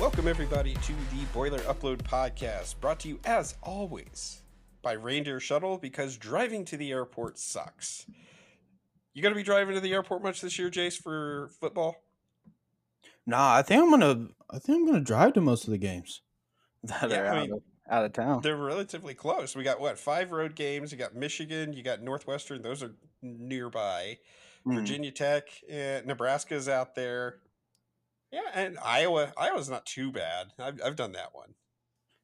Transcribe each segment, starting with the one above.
Welcome, everybody, to the Boiler Upload Podcast, brought to you, as always, by Reindeer Shuttle because driving to the airport sucks. You going to be driving to the airport much this year, Jace, for football? Nah, I think I'm gonna. I think I'm gonna drive to most of the games that Yeah, are I out, mean, of, out of town. They're relatively close. We got, what, five road games? You got Michigan, you got Northwestern, those are nearby. Mhm. Virginia Tech, and Nebraska's out there. Yeah, and Iowa. Iowa's not too bad. I've, I've done that one.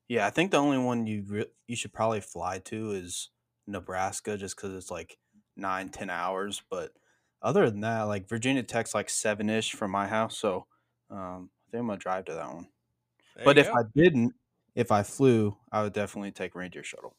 Yeah, I think the only one you re- you should probably fly to is Nebraska, just because it's like nine, ten hours. But other than that, like Virginia Tech's like seven ish from my house, so um, I think I'm gonna drive to that one. There but if go. I didn't, if I flew, I would definitely take Reindeer Shuttle.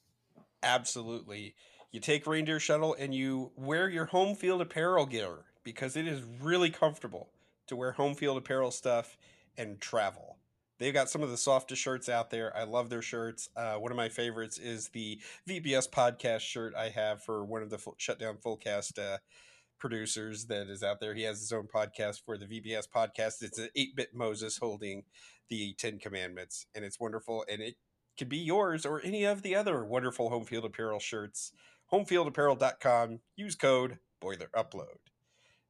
Absolutely. You take Reindeer Shuttle and you wear your home field apparel gear because it is really comfortable to wear home field apparel stuff and travel. They've got some of the softest shirts out there. I love their shirts. Uh, one of my favorites is the VBS podcast shirt I have for one of the full, Shutdown Fullcast uh, producers that is out there. He has his own podcast for the VBS podcast. It's an 8 bit Moses holding the Ten Commandments, and it's wonderful. And it could be yours or any of the other wonderful home field apparel shirts. Homefieldapparel.com. Use code Boiler Upload.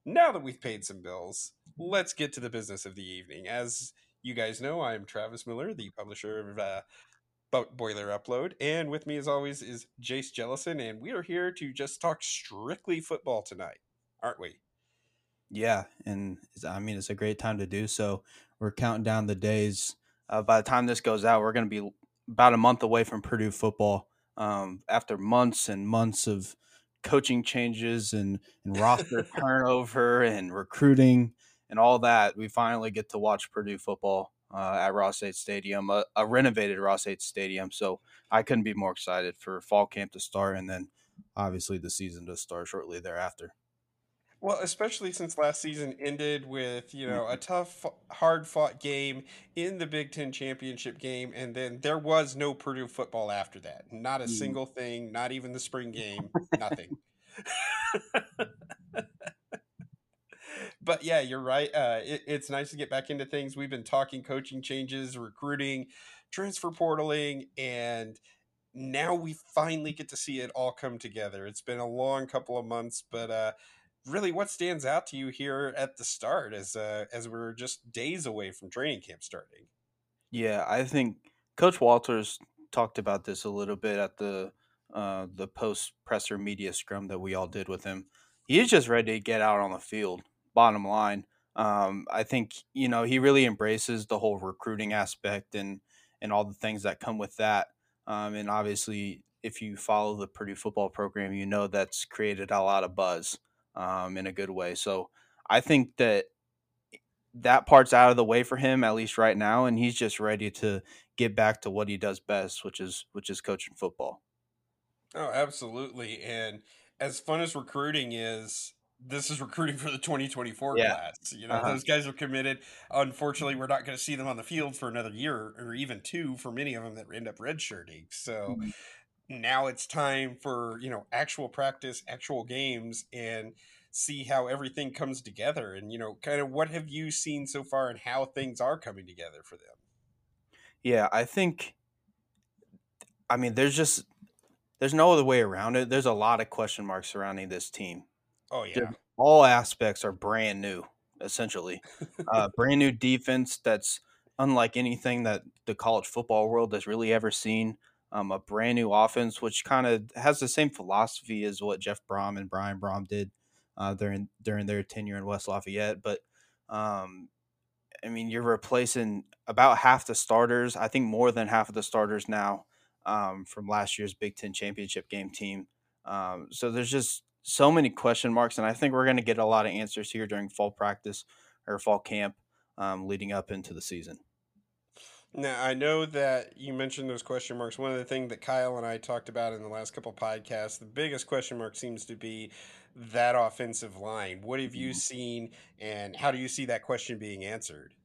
Now that we've paid some bills, let's get to the business of the evening. As you guys know, I'm Travis Miller, the publisher of uh, Bo- Boiler Upload, and with me, as always, is Jace Jellison, and we are here to just talk strictly football tonight, aren't we? Yeah, and I mean it's a great time to do so. We're counting down the days. Uh, by the time this goes out, we're going to be about a month away from Purdue football. Um, after months and months of coaching changes and, and roster turnover and recruiting and all that, we finally get to watch Purdue football uh, at Ross-Ade Stadium, a, a renovated Ross-Ade Stadium. So I couldn't be more excited for fall camp to start and then obviously the season to start shortly thereafter. Well, especially since last season ended with, you know, a tough, hard fought game in the Big Ten championship game, and then there was no Purdue football after that. Not a Mm. single thing, not even the spring game, nothing. but yeah, you're right. Uh, it, it's nice to get back into things. We've been talking coaching changes, recruiting, transfer portaling, and now we finally get to see it all come together. It's been a long couple of months, but uh, really, what stands out to you here at the start, as uh, as we're just days away from training camp starting? Yeah, I think Coach Walters talked about this a little bit at the uh, the post presser media scrum that we all did with him. He's just ready to get out on the field. Bottom line, um, I think you know he really embraces the whole recruiting aspect and and all the things that come with that. Um, and obviously, if you follow the Purdue football program, you know that's created a lot of buzz um, in a good way. So I think that that part's out of the way for him at least right now and he's just ready to get back to what he does best which is which is coaching football Oh, absolutely. And as fun as recruiting is, this is recruiting for the 2024 Yeah. class. You know, Uh-huh. those guys are committed. Unfortunately, we're not going to see them on the field for another year or even two for many of them that end up redshirting. So Mhm. now it's time for, you know, actual practice, actual games, and see how everything comes together. And, you know, kind of what have you seen so far and how things are coming together for them? yeah i think i mean there's just there's no other way around it there's a lot of question marks surrounding this team Oh, yeah. All aspects are brand new essentially. Uh, brand new defense that's unlike anything that the college football world has really ever seen. Um, a brand new offense which kind of has the same philosophy as what jeff Brohm and brian Brohm did uh, during during their tenure in west lafayette but um, i mean you're replacing about half the starters i think more than half of the starters now um, from last year's big ten championship game team. Um, so there's just so many question marks, and I think we're going to get a lot of answers here during fall practice or fall camp um, leading up into the season. Now, I know that you mentioned those question marks. One of the things that Kyle and I talked about in the last couple podcasts, the biggest question mark seems to be that offensive line. What have you Mhm. seen, and how do you see that question being answered?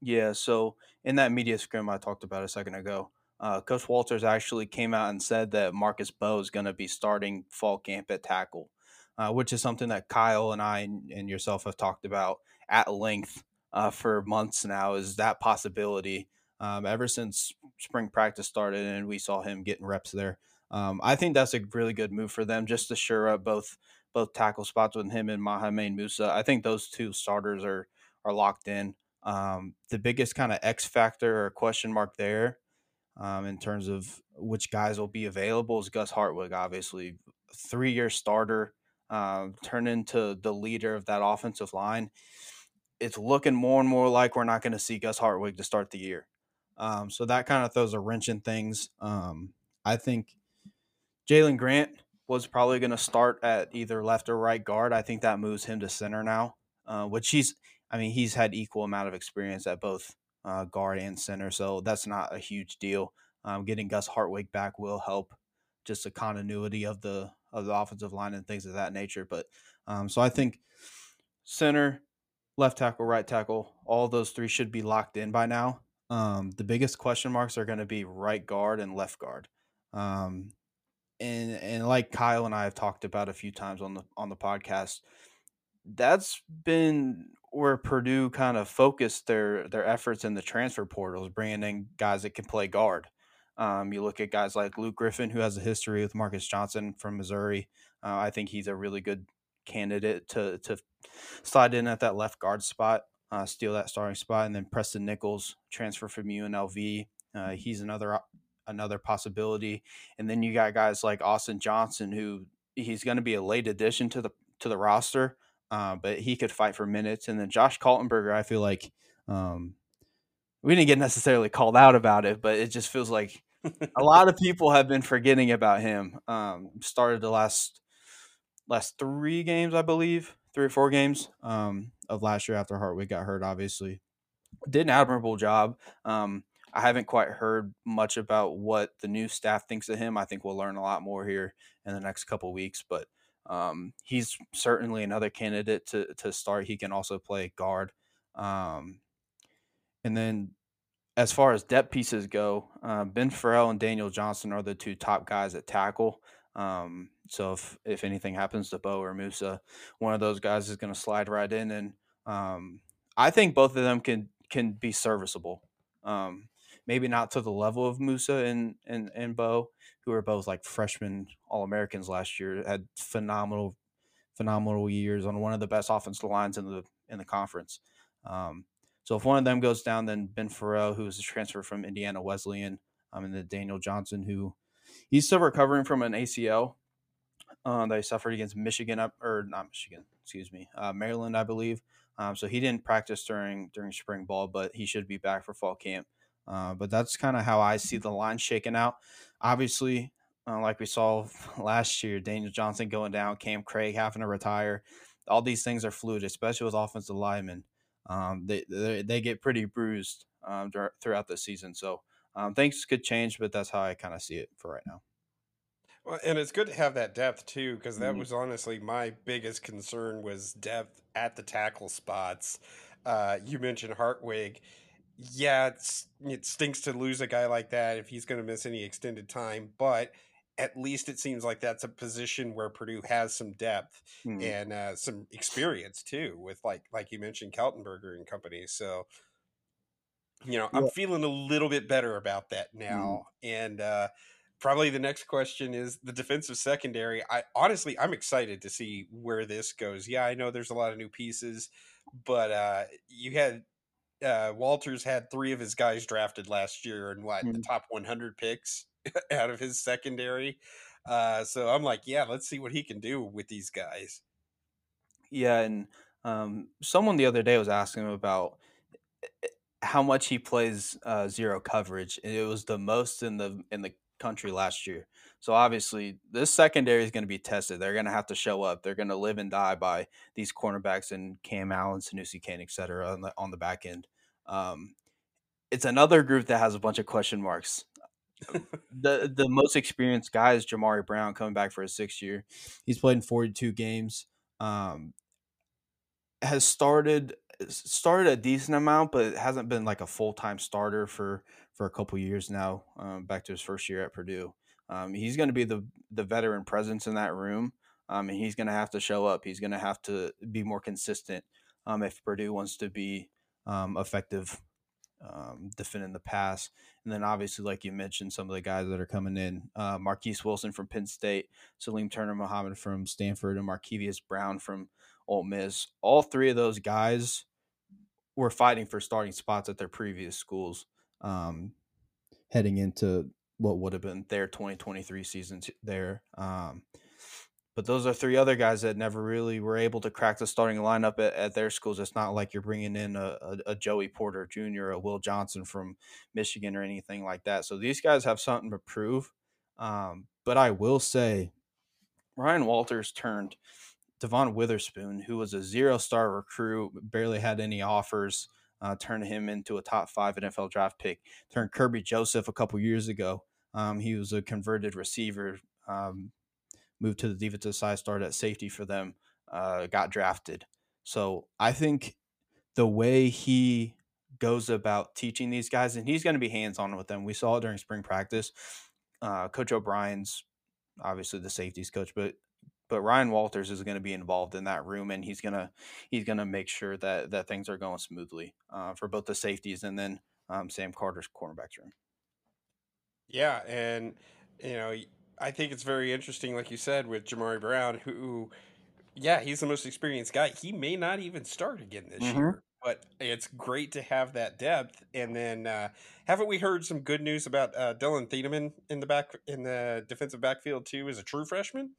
Yeah, so in that media scrim I talked about a second ago, uh, Coach Walters actually came out and said that Marcus Mbow is going to be starting fall camp at tackle, uh, which is something that Kyle and I and, yourself have talked about at length uh, for months now. Is that possibility? Um, ever since spring practice started and we saw him getting reps there, um, I think that's a really good move for them just to sure up both both tackle spots with him and Mohamed Musa. I think those two starters are are locked in. Um, the biggest kind of X factor or question mark there um, in terms of which guys will be available is Gus Hartwig, obviously three year starter, um, turn into the leader of that offensive line. It's looking more and more like we're not going to see Gus Hartwig to start the year. Um, so that kind of throws a wrench in things. Um, I think Jalen Grant was probably going to start at either left or right guard. I think that moves him to center now, uh, which he's, I mean, he's had equal amount of experience at both uh, guard and center, so that's not a huge deal. Um, getting Gus Hartwig back will help just the continuity of the of the offensive line and things of that nature. But um, so I think center, left tackle, right tackle, all those three should be locked in by now. Um, the biggest question marks are going to be right guard and left guard. Um, and and like Kyle and I have talked about a few times on the on the podcast, that's been where Purdue kind of focused their their efforts in the transfer portals, bringing in guys that can play guard. Um, you look at guys like Luke Griffin, who has a history with Marcus Johnson from Missouri. Uh, I think he's a really good candidate to to slide in at that left guard spot, uh, steal that starting spot, and then Preston Nichols transfer from UNLV. Uh, he's another another possibility. And then you got guys like Austin Johnson, who he's going to be a late addition to the to the roster, uh, but he could fight for minutes. And then Josh Kaltenberger, I feel like um, we didn't get necessarily called out about it, but it just feels like a lot of people have been forgetting about him. Um, started the last last three games, I believe, three or four games um, of last year after Hartwig got hurt. Obviously, did an admirable job. Um, I haven't quite heard much about what the new staff thinks of him. I think we'll learn a lot more here in the next couple weeks, but um, he's certainly another candidate to to start. He can also play guard. Um, and then as far as depth pieces go, uh, Ben Farrell and Daniel Johnson are the two top guys at tackle. Um, so if if anything happens to Mbow or Musa, one of those guys is going to slide right in, and um, I think both of them can can be serviceable. Um, maybe not to the level of Musa and and and Mbow, who are both like freshman All Americans last year, had phenomenal phenomenal years on one of the best offensive lines in the in the conference. Um, so if one of them goes down, then Ben Farrell, who is a transfer from Indiana Wesleyan, um, and then Daniel Johnson, who he's still recovering from an ACL uh, that he suffered against Michigan up or not Michigan, excuse me, uh, Maryland, I believe. Um, so he didn't practice during during spring ball, but he should be back for fall camp. Uh, but that's kind of how I see the line shaking out. Obviously, uh, like we saw last year, Daniel Johnson going down, Cam Craig having to retire. All these things are fluid, especially with offensive linemen um, they, they, they get pretty bruised um, throughout the season. So um, things could change, but that's how I kind of see it for right now. Well, and it's good to have that depth too, because that mm-hmm. was honestly my biggest concern was depth at the tackle spots. Uh, you mentioned Hartwig. Yeah, it stinks to lose a guy like that if he's going to miss any extended time, but at least it seems like that's a position where Purdue has some depth mm. and uh, some experience too, with like like you mentioned, Kaltenberger and company. So, you know, yeah. I'm feeling a little bit better about that mm. now. Mm. And uh, probably the next question is the defensive secondary. I honestly, I'm excited to see where this goes. Yeah, I know there's a lot of new pieces, but uh, you had uh, Walters had three of his guys drafted last year and what mm. the top 100 picks out of his secondary. Uh, so I'm like, yeah, let's see what he can do with these guys. Yeah, and um, someone the other day was asking him about eh, eh, how much he plays uh, zero coverage. and It was the most in the in the country last year. So obviously, this secondary is going to be tested. They're going to have to show up. They're going to live and die by these cornerbacks and Cam Allen, Sanoussi Kane, et cetera, on the, on the back end. Um, it's another group that has a bunch of question marks the the most experienced guy is Jamari Brown coming back for his sixth year. He's played in 42 games. Um, has started started a decent amount, but hasn't been like a full time starter for for a couple years now. Um, back to his first year at Purdue, um, he's going to be the the veteran presence in that room, um, and he's going to have to show up. He's going to have to be more consistent um, if Purdue wants to be um, effective um, defending the pass. And then obviously, like you mentioned, some of the guys that are coming in, uh, Marquise Wilson from Penn State, Salim Turner Muhammad from Stanford, and Markevious Brown from Ole Miss. All three of those guys were fighting for starting spots at their previous schools, um, heading into what would have been their 2023 season there. Um, but those are three other guys that never really were able to crack the starting lineup at, at their schools. It's not like you're bringing in a, a, a, Joey Porter Jr., a Will Johnson from Michigan, or anything like that. So these guys have something to prove. Um, but I will say, Ryan Walters turned Devon Witherspoon, who was a zero star recruit, barely had any offers, uh, turned him into a top five NFL draft pick. Turned Kirby Joseph a couple years ago. Um, he was a converted receiver. Um, moved to the defensive side, started at safety for them, uh, got drafted. So I think the way he goes about teaching these guys, and he's going to be hands on with them. We saw it during spring practice. Uh, coach O'Brien's obviously the safeties coach, but but Ryan Walters is going to be involved in that room, and he's gonna he's gonna make sure that that things are going smoothly uh, for both the safeties and then um, Sam Carter's cornerbacks room. Yeah, and you know I think it's very interesting, like you said, with Jamari Brown, who, yeah, he's the most experienced guy. He may not even start again this mm-hmm. year, but it's great to have that depth. And then, uh, haven't we heard some good news about uh, Dillon Thieneman in the back in the defensive backfield too, as a true freshman?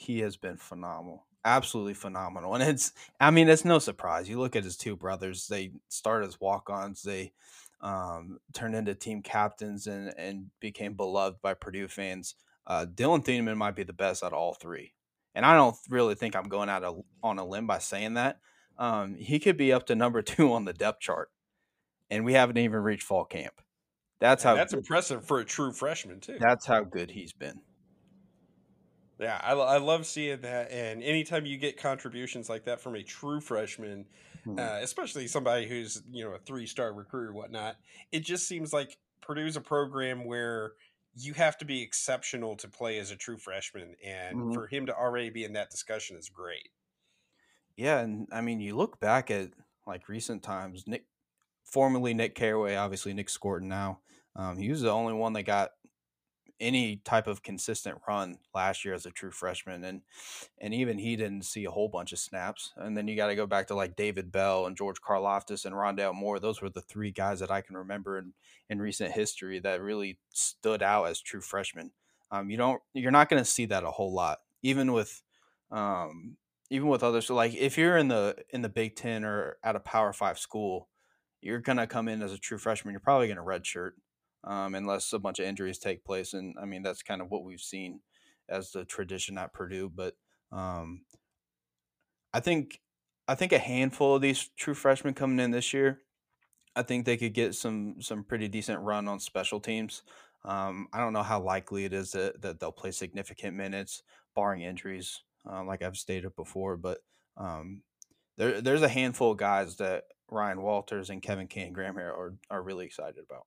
He has been phenomenal, absolutely phenomenal. And it's, I mean, it's no surprise. You look at his two brothers; they started as walk-ons. They um, turned into team captains and and became beloved by Purdue fans. Uh, Dillon Thieneman might be the best out of all three, and I don't really think I'm going out of, on a limb by saying that. Um, he could be up to number two on the depth chart, and we haven't even reached fall camp. That's how. That's good, impressive for a true freshman too. That's how good he's been. Yeah, I, I love seeing that, and anytime you get contributions like that from a true freshman, mm-hmm. uh, especially somebody who's you know a three star recruit or whatnot, it just seems like Purdue's a program where you have to be exceptional to play as a true freshman, and mm-hmm. for him to already be in that discussion is great. Yeah, and I mean, you look back at like recent times. Nick, formerly Nick Caraway, obviously Nick Scourton now. Um, he was the only one that got any type of consistent run last year as a true freshman and and even he didn't see a whole bunch of snaps and then you got to go back to like David Bell and George Karlaftis and Rondale Moore those were the three guys that I can remember in in recent history that really stood out as true freshmen. Um, you don't you're not going to see that a whole lot even with um, even with others so like if you're in the in the Big 10 or at a Power 5 school you're going to come in as a true freshman you're probably going to redshirt um, unless a bunch of injuries take place. And I mean, that's kind of what we've seen as the tradition at Purdue. But um, I think I think a handful of these true freshmen coming in this year, I think they could get some some pretty decent run on special teams. Um, I don't know how likely it is that, that they'll play significant minutes, barring injuries, uh, like I've stated before. But um, there, there's a handful of guys that Ryan Walters and Kevin Kane Graham Harrell are, are really excited about.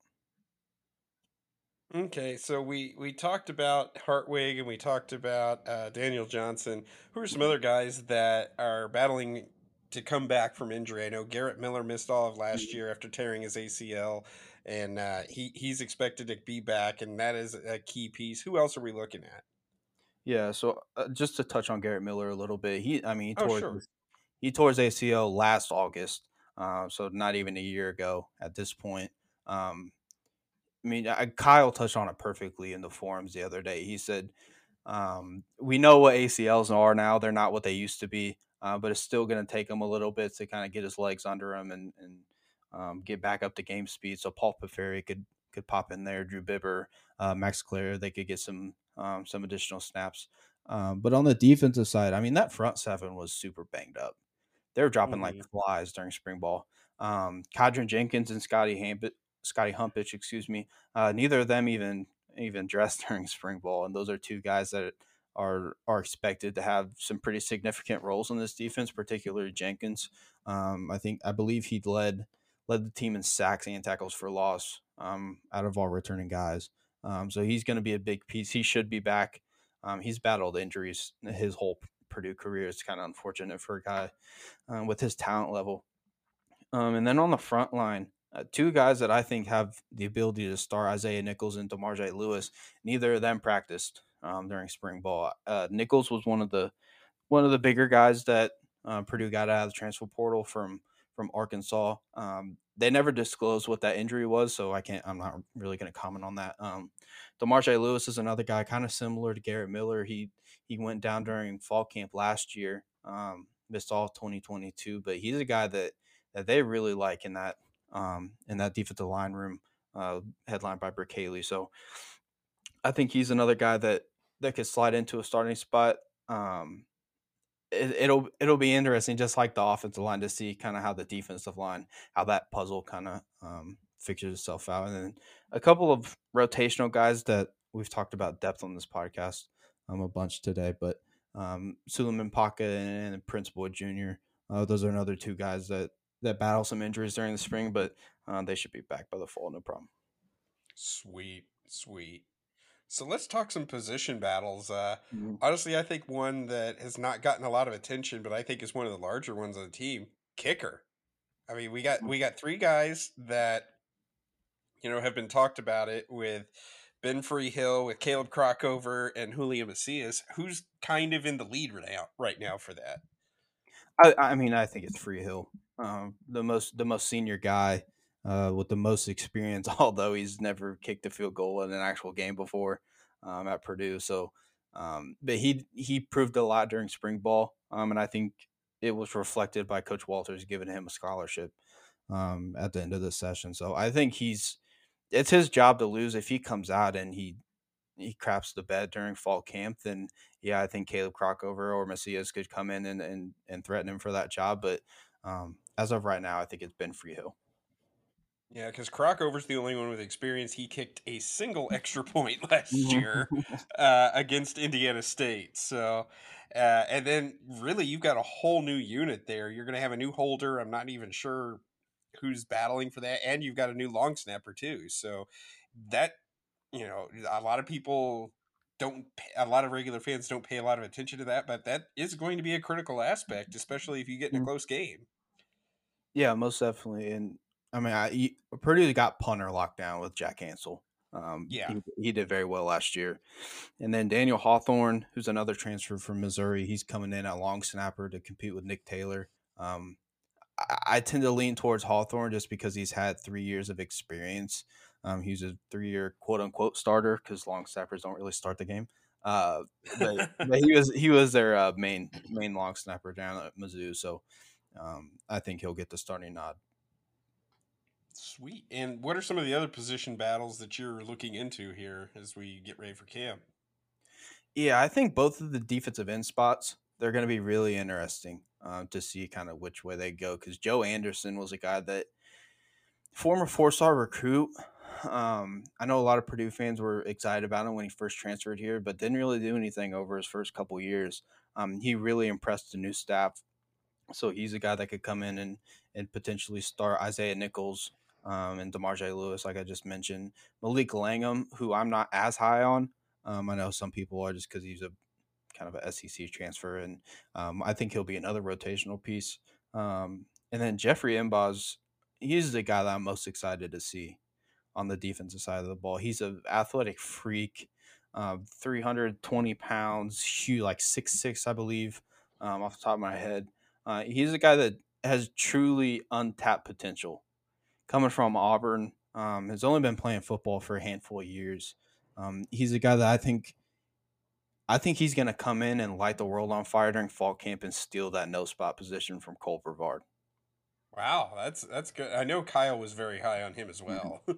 Okay, so we we talked about Hartwig and we talked about uh, Daniel Johnson. Who are some other guys that are battling to come back from injury? I know Garrett Miller missed all of last mm-hmm. year after tearing his ACL, and uh, he he's expected to be back, and that is a key piece. Who else are we looking at? Yeah, so uh, just to touch on Garrett Miller a little bit, he I mean he oh, sure. he tore his ACL last August, uh, so not even a year ago at this point. Um, I mean, I, Kyle touched on it perfectly in the forums the other day. He said, um, "We know what ACLs are now; they're not what they used to be, uh, but it's still going to take him a little bit to kind of get his legs under him and, and um, get back up to game speed." So Paul Piferi could could pop in there, Drew Biber, uh, Max Klare, they could get some um, some additional snaps. Um, but on the defensive side, I mean, that front seven was super banged up. They were dropping mm-hmm. like flies during spring ball. Um, Kydran Jenkins and Scotty Hambit Scotty Humpich, excuse me. Uh, neither of them even even dressed during spring ball, and those are two guys that are are expected to have some pretty significant roles in this defense, particularly Jenkins. Um, I think I believe he led led the team in sacks and tackles for loss um, out of all returning guys. Um, so he's going to be a big piece. He should be back. Um, he's battled injuries his whole Purdue career. It's kind of unfortunate for a guy uh, with his talent level. Um, and then on the front line, uh, two guys that I think have the ability to start Isaiah Nichols and Demarjay Lewis. Neither of them practiced um, during spring ball. Uh, Nichols was one of the one of the bigger guys that uh, Purdue got out of the transfer portal from from Arkansas. Um, they never disclosed what that injury was, so I can't. I'm not really going to comment on that. Um, Demarjay Lewis is another guy, kind of similar to Garrett Miller. He he went down during fall camp last year, um, missed all 2022, but he's a guy that that they really like in that um, in that defensive line room, uh, headlined by Brick Haley. So I think he's another guy that that could slide into a starting spot. Um, it, will it'll be interesting, just like the offensive line, to see kind of how the defensive line, how that puzzle kind of um, figures itself out, and then a couple of rotational guys that we've talked about depth on this podcast um, a bunch today, but um, Suleiman Paka and Prince Boyd Jr. Uh, those are another two guys that that battle some injuries during the spring, but uh, they should be back by the fall, no problem. Sweet, sweet. So let's talk some position battles. Uh, mm-hmm. Honestly, I think one that has not gotten a lot of attention, but I think is one of the larger ones on the team, kicker. I mean, we got mm-hmm. we got three guys that you know have been talked about it with Ben Freehill, with Caleb Crockover, and Julian Macias. Who's kind of in the lead right now, right now for that? I, I mean, I think it's Freehill, um, the most the most senior guy uh, with the most experience, although he's never kicked a field goal in an actual game before um, at Purdue. So, um, but he he proved a lot during spring ball, um, and I think it was reflected by Coach Walters giving him a scholarship um, at the end of the session. So I think he's it's his job to lose if he comes out and he he craps the bed during fall camp, then yeah, I think Caleb Crockover or Macias could come in and, and, and threaten him for that job. But um, as of right now, I think it's Ben Freehill. Yeah, because Crockover's the only one with experience. He kicked a single extra point last year uh, against Indiana State. So, uh, and then really, you've got a whole new unit there. You're going to have a new holder. I'm not even sure who's battling for that, and you've got a new long snapper too. So, that you know, a lot of people don't. Pay, a lot of regular fans don't pay a lot of attention to that, but that is going to be a critical aspect, especially if you get in a mm. close game. Yeah, most definitely, and I mean, I, Purdue got punter locked down with Jack Ansel. Um, yeah, he, he, did very well last year. And then Daniel Hawthorne, who's another transfer from Missouri, he's coming in a long snapper to compete with Nick Taylor. Um, I, I, tend to lean towards Hawthorne just because he's had three years of experience. Um, he was a three-year quote-unquote starter because long snappers don't really start the game. Uh, but, but, he was he was their uh, main main long snapper down at Mizzou, so um, I think he'll get the starting nod. Sweet. And what are some of the other position battles that you're looking into here as we get ready for camp? Yeah, I think both of the defensive end spots they're going to be really interesting um, to see kind of which way they go because Joe Anderson was a guy that former four star recruit. Um, I know a lot of Purdue fans were excited about him when he first transferred here, but didn't really do anything over his first couple years. Um, he really impressed the new staff. So he's a guy that could come in and, and potentially start Isaiah Nichols um, and Demarjay Lewis, like I just mentioned. Malik Langham, who I'm not as high on. Um, I know some people are just because he's a kind of a SEC transfer, and um, I think he'll be another rotational piece. Um, and then Jeffrey M'Ba's, he's the guy that I'm most excited to see on the defensive side of the ball. He's an athletic freak, uh, 320 pounds, huge, like six six, I believe, um, off the top of my head. Uh, he's a guy that has truly untapped potential coming from Auburn, um, has only been playing football for a handful of years. Um, he's a guy that I think, I think he's going to come in and light the world on fire during fall camp and steal that no spot position from Cole Brevard. Wow, that's that's good. I know Kyle was very high on him as mm-hmm. well.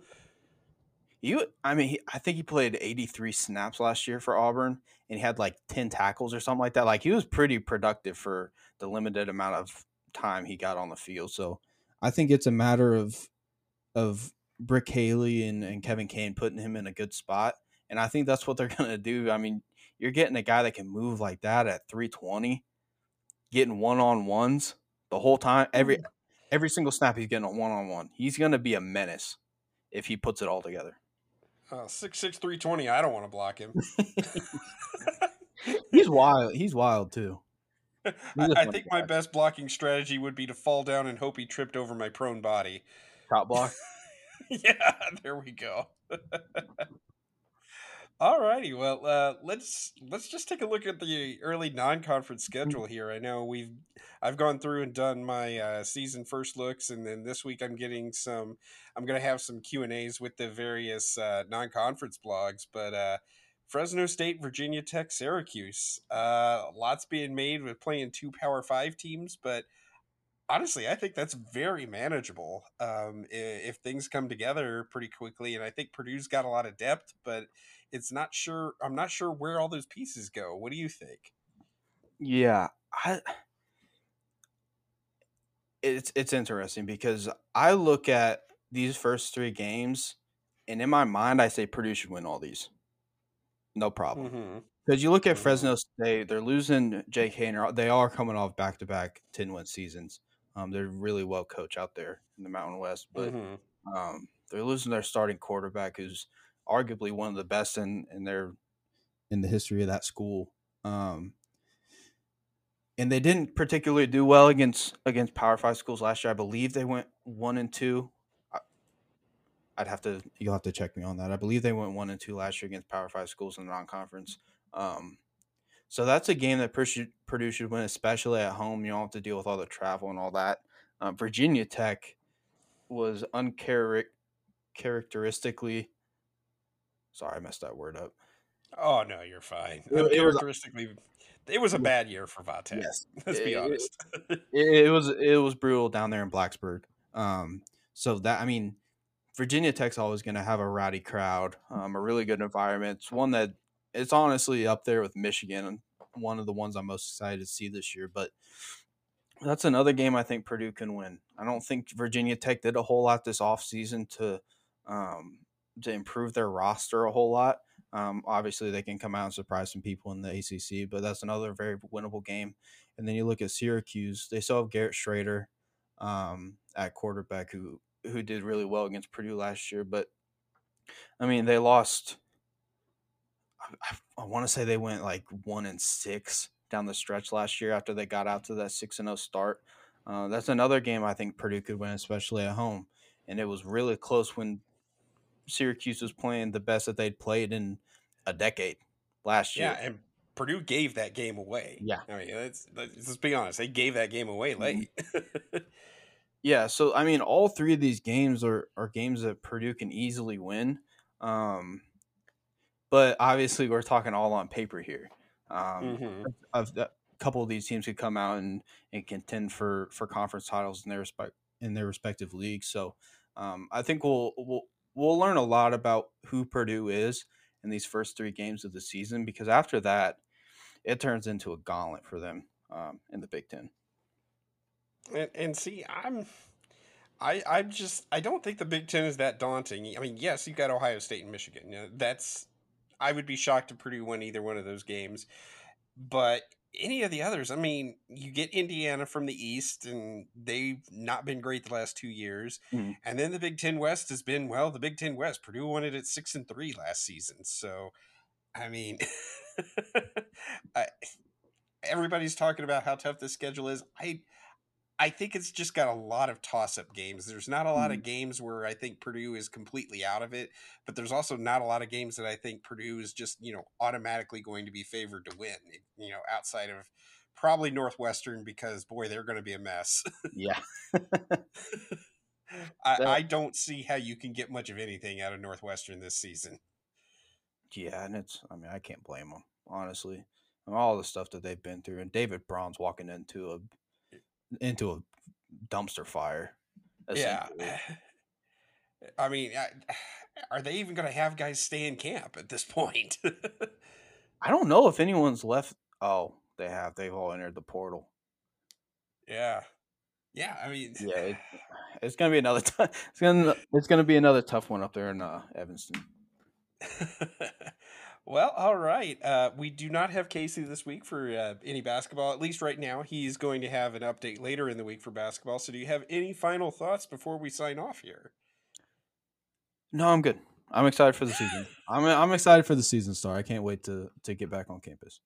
you, I mean, he, I think he played 83 snaps last year for Auburn, and he had like 10 tackles or something like that. Like he was pretty productive for the limited amount of time he got on the field. So I think it's a matter of of Brick Haley and, and Kevin Kane putting him in a good spot. And I think that's what they're going to do. I mean, you're getting a guy that can move like that at 320, getting one on ones the whole time. Every mm. every single snap he's getting a one on one. He's going to be a menace if he puts it all together. Uh, six six three twenty. I don't want to block him. he's wild. He's wild too. I, think my best blocking strategy would be to fall down and hope he tripped over my prone body. Top block. yeah, there we go. All righty. Well, uh, let's let's just take a look at the early non-conference Mm-hmm. schedule here. I know we've I've gone through and done my uh, season first looks, and then this week I'm getting some. I'm going to have some Q and A's with the various uh, non-conference blogs, but uh, Fresno State, Virginia Tech, Syracuse. Uh, lots being made with playing two Power Five teams, but honestly, I think that's very manageable um, i- if things come together pretty quickly. And I think Purdue's got a lot of depth, but it's not sure. I'm not sure where all those pieces go. What do you think? Yeah, I it's it's interesting because I look at these first three games, and in my mind, I say Purdue should win all these, no problem. Mm-hmm. Because you look at Mhm. Fresno State, they're losing Jake Haener. They are coming off back to back ten win seasons. Um, they're really well coached out there in the Mountain West, but Mm-hmm. um, they're losing their starting quarterback, who's arguably one of the best in in their in the history of that school. Um, and they didn't particularly do well against against Power Five schools last year. I believe they went one and two. I- I'd have to you'll have to check me on that. I believe they went one and two last year against Power Five schools in the non-conference. Um, so that's a game that Purdue should, win, especially at home. You don't have to deal with all the travel and all that. Uh, Virginia Tech was uncharacteristically. Sorry, I messed that word up. Oh no, you're fine. It- it was- it was a bad year for Vatech. Yes. Let's be It- it- honest. it, it was it was brutal down there in Blacksburg. Um, so that I mean, Virginia Tech's always going to have a rowdy crowd, um, a really good environment. It's one that it's honestly up there with Michigan, and one of the ones I'm most excited to see this year. But that's another game I think Purdue can win. I don't think Virginia Tech did a whole lot this offseason to um, to improve their roster a whole lot. Um, obviously, they can come out and surprise some people in the ACC, but that's another very winnable game. And then you look at Syracuse; they still have Garrett Shrader um, at quarterback, who who did really well against Purdue last year. But I mean, they lost. I, I, want to say they went like one and six down the stretch last year after they got out to that six and zero start. Uh, that's another game I think Purdue could win, especially at home. And it was really close when Syracuse was playing the best that they'd played in a decade last year. yeah, and Purdue gave that game away. Yeah. I mean, let's, let's be honest. They gave that game away late. Yeah, so I mean, all three of these games are are games that Purdue can easily win. Um, but obviously, we're talking all on paper here. Um, Mhm. of a couple of these teams could come out and, and contend for for conference titles in their respect in their respective leagues. So um, I think we'll we'll we'll learn a lot about who Purdue is in these first three games of the season because after that, it turns into a gauntlet for them um, in the Big Ten. And, and see, I'm, I, I'm just, I don't think the Big Ten is that daunting. I mean, yes, you've got Ohio State and Michigan. You know, that's, I would be shocked if Purdue win either one of those games. But any of the others, I mean, you get Indiana from the East, and they've not been great the last two years. Mhm. And then the Big Ten West has been well. The Big Ten West, Purdue won it at six and three last season. So, I mean, I, everybody's talking about how tough this schedule is. I I think it's just got a lot of toss up games. There's not a lot of mm-hmm. games where I think Purdue is completely out of it, but there's also not a lot of games that I think Purdue is just, you know, automatically going to be favored to win, you know, outside of probably Northwestern because boy, they're going to be a mess. Yeah. I, I don't see how you can get much of anything out of Northwestern this season. Yeah, and it's I mean I can't blame them honestly. And all the stuff that they've been through, and David Braun's walking into a into a dumpster fire. Yeah. I mean, are they even going to have guys stay in camp at this point? I don't know if anyone's left. Oh, they have. They've all entered the portal. yeah. Yeah, I mean, Yeah, it, it's gonna be another. T- it's gonna it's gonna be another tough one up there in uh, Evanston. well, all right. Uh, we do not have Casey this week for uh, any basketball. At least right now, he's going to have an update later in the week for basketball. So, do you have any final thoughts before we sign off here? No, I'm good. I'm excited for the season. I'm I'm excited for the season start. I can't wait to to get back on campus.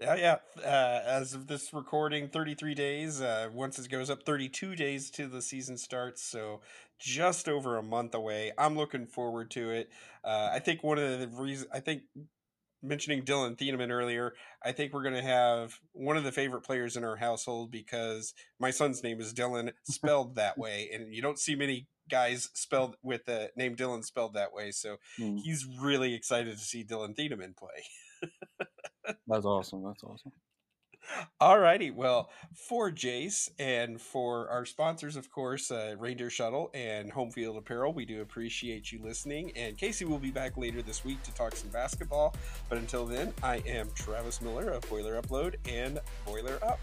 Yeah, yeah. Uh, as of this recording, 33 days. Uh, once it goes up, 32 days to the season starts. So just over a month away. I'm looking forward to it. Uh, I think one of the reasons, I think mentioning Dillon Thieneman earlier, I think we're going to have one of the favorite players in our household because my son's name is Dylan, spelled that way, and you don't see many guys spelled with the name Dylan spelled that way. So mm. he's really excited to see Dillon Thieneman play. That's awesome. That's awesome. All righty. Well, for Jace and for our sponsors, of course, uh, Reindeer Shuttle and Home Field Apparel, we do appreciate you listening. And Casey will be back later this week to talk some basketball. But until then, I am Travis Miller of Boiler Upload and Boiler Up.